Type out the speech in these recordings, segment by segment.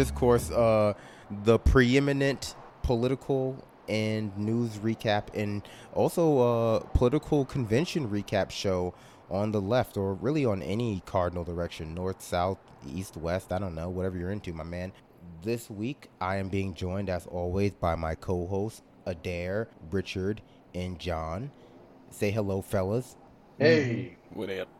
Discourse, uh, the preeminent political and news recap and also uh, political convention recap show on the left or really on any cardinal direction north, south, east, west. I don't know, whatever you're into, my man. This week, I am being joined, as always, by my co hosts, Adair, Richard, and John. Say hello, fellas. Hey. What up?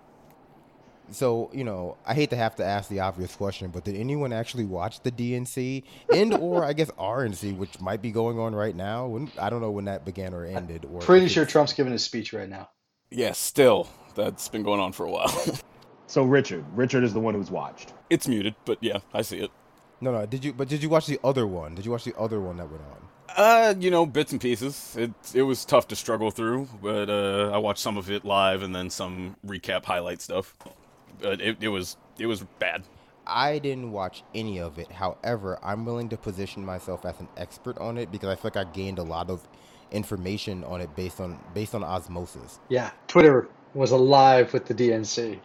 So, you know, I hate to have to ask the obvious question, but did anyone actually watch the DNC and or I guess RNC, which might be going on right now? When, I don't know when that began or ended. Or Pretty sure Trump's giving his speech right now. Yeah, still. That's been going on for a while. So Richard, Richard is the one who's watched. it's muted, but yeah, I see it. No, no. Did you? But did you watch the other one? Did you watch the other one that went on? Uh, you know, bits and pieces. It it was tough to struggle through, but uh, I watched some of it live and then some recap highlight stuff. But it, it was it was bad. I didn't watch any of it. However, I'm willing to position myself as an expert on it because I feel like I gained a lot of information on it based on based on osmosis. Yeah. Twitter was alive with the DNC.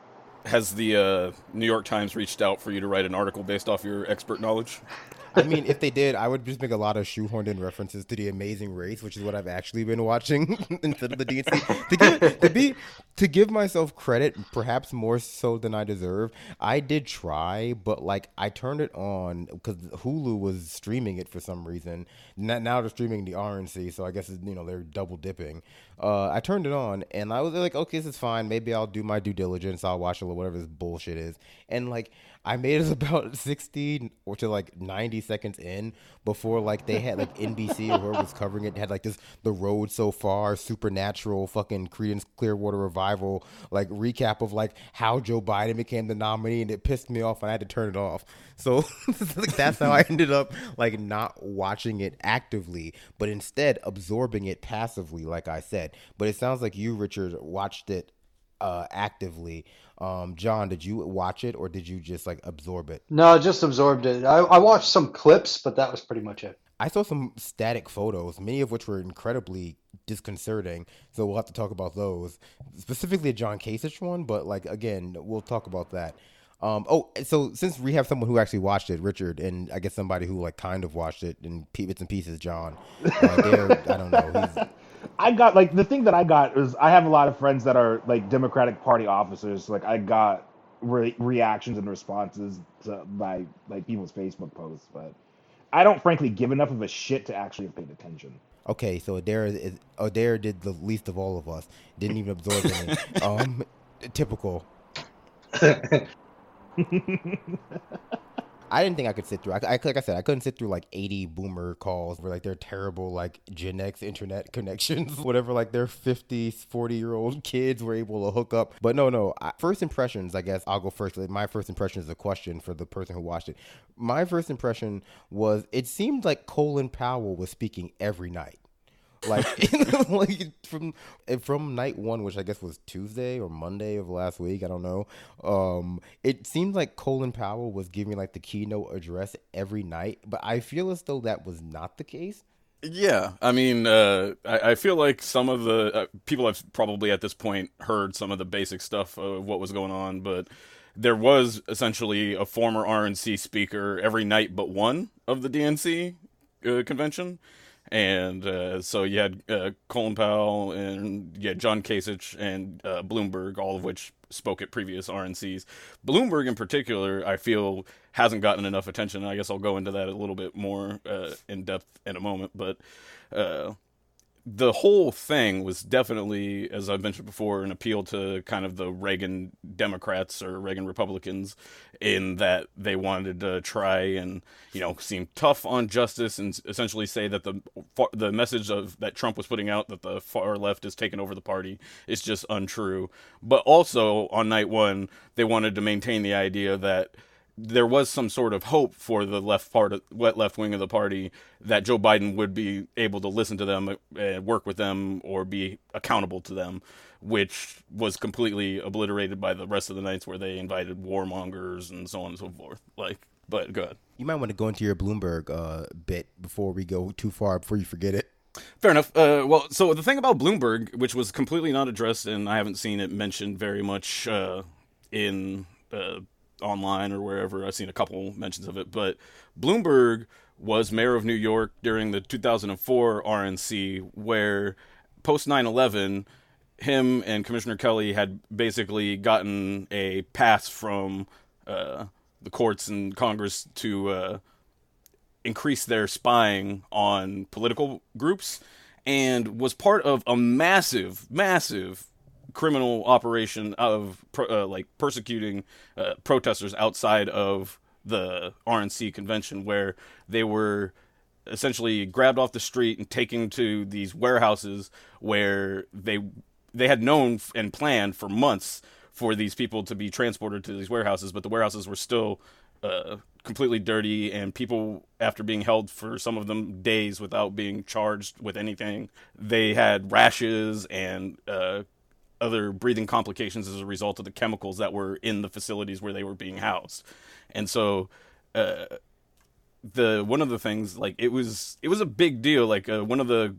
Has the uh, New York Times reached out for you to write an article based off your expert knowledge? I mean, if they did, I would just make a lot of shoehorned in references to the Amazing Race, which is what I've actually been watching instead of the DNC. to, give, to be to give myself credit, perhaps more so than I deserve, I did try, but like I turned it on because Hulu was streaming it for some reason. Now, now they're streaming the RNC, so I guess you know they're double dipping. Uh, I turned it on and I was like, okay, this is fine. Maybe I'll do my due diligence. I'll watch a little whatever this bullshit is, and like. I made it about 60 or to like 90 seconds in before like they had like NBC or whoever was covering it had like this the road so far supernatural fucking Creedence Clearwater revival like recap of like how Joe Biden became the nominee and it pissed me off and I had to turn it off. So like, that's how I ended up like not watching it actively but instead absorbing it passively like I said. But it sounds like you Richard watched it uh actively. Um John, did you watch it or did you just like absorb it? No, I just absorbed it. I, I watched some clips, but that was pretty much it. I saw some static photos, many of which were incredibly disconcerting. So we'll have to talk about those, specifically a John Kasich one. But like again, we'll talk about that. Um, oh, so since we have someone who actually watched it, Richard, and I guess somebody who like kind of watched it in bits and pieces, John. Uh, I don't know. He's, I got like the thing that I got is I have a lot of friends that are like Democratic Party officers. Like I got re- reactions and responses to by like people's Facebook posts, but I don't frankly give enough of a shit to actually have paid attention. Okay, so Adair is Adair did the least of all of us. Didn't even absorb any. um, typical. I didn't think I could sit through. I, I like I said, I couldn't sit through like eighty boomer calls where like they're terrible like Gen X internet connections, whatever. Like their 50, 40 year old kids were able to hook up. But no, no. I, first impressions, I guess I'll go first. My first impression is a question for the person who watched it. My first impression was it seemed like Colin Powell was speaking every night like like from from night one which i guess was tuesday or monday of last week i don't know um it seemed like colin powell was giving like the keynote address every night but i feel as though that was not the case Yeah, I mean, uh, I, I feel like some of the uh, people have probably at this point heard some of the basic stuff of what was going on, but there was essentially a former RNC speaker every night but one of the DNC uh, convention. And uh, so you had uh, Colin Powell and you had John Kasich and uh, Bloomberg, all of which spoke at previous RNCs. Bloomberg, in particular, I feel hasn't gotten enough attention. I guess I'll go into that a little bit more uh, in depth in a moment. But uh, the whole thing was definitely, as I've mentioned before, an appeal to kind of the Reagan Democrats or Reagan Republicans, in that they wanted to try and you know seem tough on justice and essentially say that the the message of that Trump was putting out that the far left has taken over the party is just untrue. But also on night one, they wanted to maintain the idea that there was some sort of hope for the left part of left wing of the party that Joe Biden would be able to listen to them and work with them or be accountable to them, which was completely obliterated by the rest of the nights where they invited warmongers and so on and so forth. Like, but good. you might want to go into your bloomberg uh bit before we go too far before you forget it Fair enough. Uh, well, so the thing about Bloomberg, which was completely not addressed, and I haven't seen it mentioned very much uh, in uh, online or wherever. I've seen a couple mentions of it, but Bloomberg was mayor of New York during the 2004 RNC, where post 9 11, him and Commissioner Kelly had basically gotten a pass from uh, the courts and Congress to uh, increase their spying on political groups and was part of a massive, massive criminal operation of uh, like persecuting uh, protesters outside of the RNC convention, where they were essentially grabbed off the street and taken to these warehouses where they they had known and planned for months for these people to be transported to these warehouses, but the warehouses were still uh, completely dirty, and people, after being held for some of them days without being charged with anything, they had rashes and uh, other breathing complications as a result of the chemicals that were in the facilities where they were being housed. And so, uh, the one of the things like it was it was a big deal. Like uh, one of the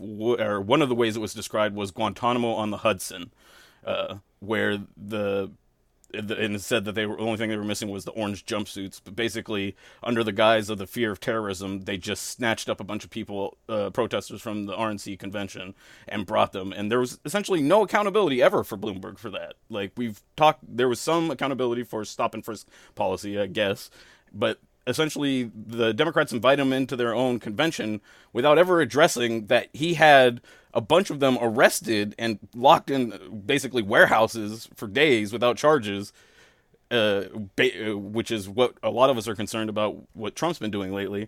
or one of the ways it was described was Guantanamo on the Hudson, uh, where the and said that they were the only thing they were missing was the orange jumpsuits. But basically, under the guise of the fear of terrorism, they just snatched up a bunch of people, uh, protesters from the RNC convention, and brought them. And there was essentially no accountability ever for Bloomberg for that. Like we've talked, there was some accountability for stop and frisk policy, I guess, but essentially the Democrats invite him into their own convention without ever addressing that he had a bunch of them arrested and locked in basically warehouses for days without charges. Uh, ba- uh, which is what a lot of us are concerned about what Trump's been doing lately,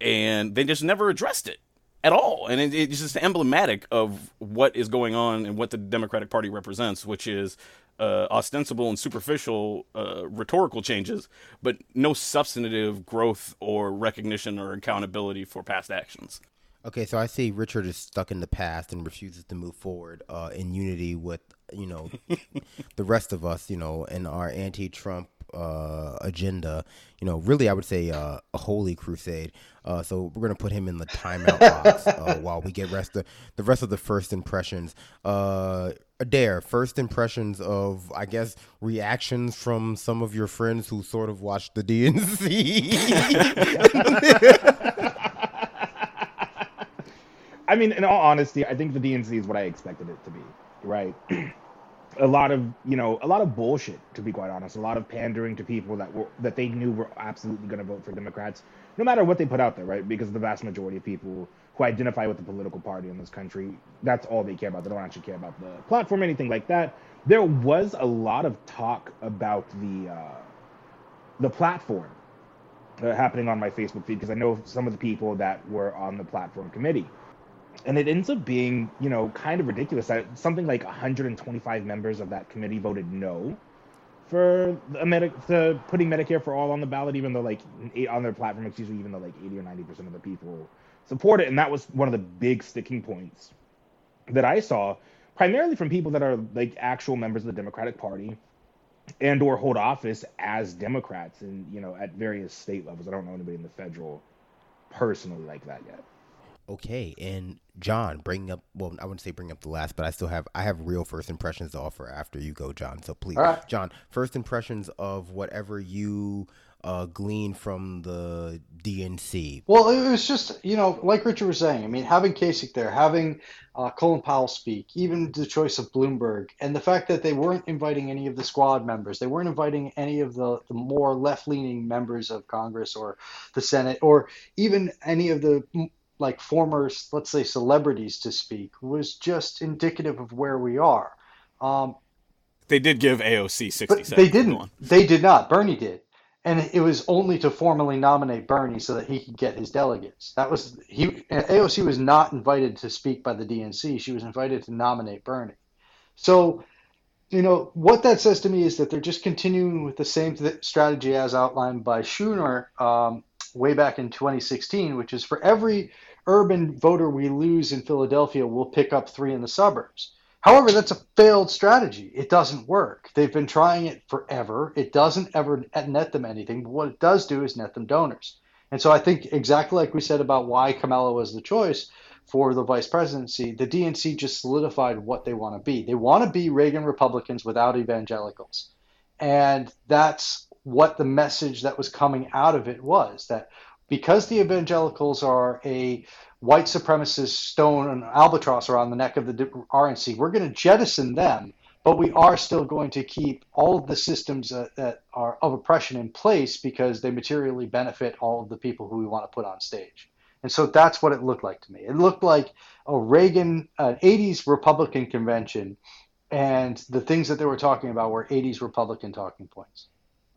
and they just never addressed it at all. And it, it's just emblematic of what is going on and what the Democratic Party represents, which is uh, ostensible and superficial uh, rhetorical changes, but no substantive growth or recognition or accountability for past actions. Okay, so I see Richard is stuck in the past and refuses to move forward uh, in unity with you know the rest of us, you know, in our anti-Trump uh, agenda. You know, really, I would say uh, a holy crusade. Uh, so we're gonna put him in the timeout box uh, while we get rest of, the rest of the first impressions. Uh, Adair, first impressions of, I guess, reactions from some of your friends who sort of watched the DNC. I mean, in all honesty, I think the DNC is what I expected it to be, right? a lot of you know a lot of bullshit to be quite honest. A lot of pandering to people that were that they knew were absolutely going to vote for democrats no matter what they put out there right? Because the vast majority of people who identify with the political party in this country that's all they care about. They don't actually care about the platform anything like that. There was a lot of talk about the uh, the platform uh, happening on my facebook feed because i know some of the people that were on the platform committee and it ends up being, you know, kind of ridiculous that something like 125 members of that committee voted no for medic putting Medicare for all on the ballot, even though like on their platform, excuse me, even though like 80 or 90 percent of the people support it, and that was one of the big sticking points that I saw, primarily from people that are like actual members of the Democratic Party and or hold office as Democrats, and you know, at various state levels. I don't know anybody in the federal personally like that yet. Okay, and John, bring up well, I wouldn't say bring up the last, but I still have I have real first impressions to offer after you go, John. So please, right. John, first impressions of whatever you uh, glean from the DNC. Well, it was just you know, like Richard was saying. I mean, having Kasich there, having uh, Colin Powell speak, even the choice of Bloomberg, and the fact that they weren't inviting any of the squad members, they weren't inviting any of the, the more left-leaning members of Congress or the Senate, or even any of the like former, let's say, celebrities to speak was just indicative of where we are. Um, they did give AOC 60 They didn't. They did not. Bernie did. And it was only to formally nominate Bernie so that he could get his delegates. That was he. AOC was not invited to speak by the DNC. She was invited to nominate Bernie. So, you know, what that says to me is that they're just continuing with the same strategy as outlined by Schumer um, way back in 2016, which is for every urban voter we lose in Philadelphia, we'll pick up three in the suburbs. However, that's a failed strategy. It doesn't work. They've been trying it forever. It doesn't ever net them anything, but what it does do is net them donors. And so I think exactly like we said about why Kamala was the choice for the vice presidency, the DNC just solidified what they want to be. They want to be Reagan Republicans without evangelicals. And that's what the message that was coming out of it was that because the evangelicals are a white supremacist stone and albatross around the neck of the RNC, we're going to jettison them, but we are still going to keep all of the systems that, that are of oppression in place because they materially benefit all of the people who we want to put on stage. And so that's what it looked like to me. It looked like a Reagan, an 80s Republican convention, and the things that they were talking about were 80s Republican talking points.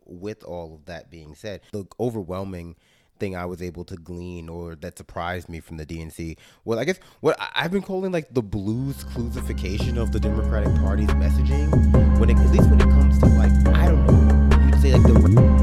With all of that being said, the overwhelming thing I was able to glean or that surprised me from the DNC. Well, I guess what I've been calling like the blues clusification of the Democratic Party's messaging. When it, at least when it comes to like I don't know, you'd say like the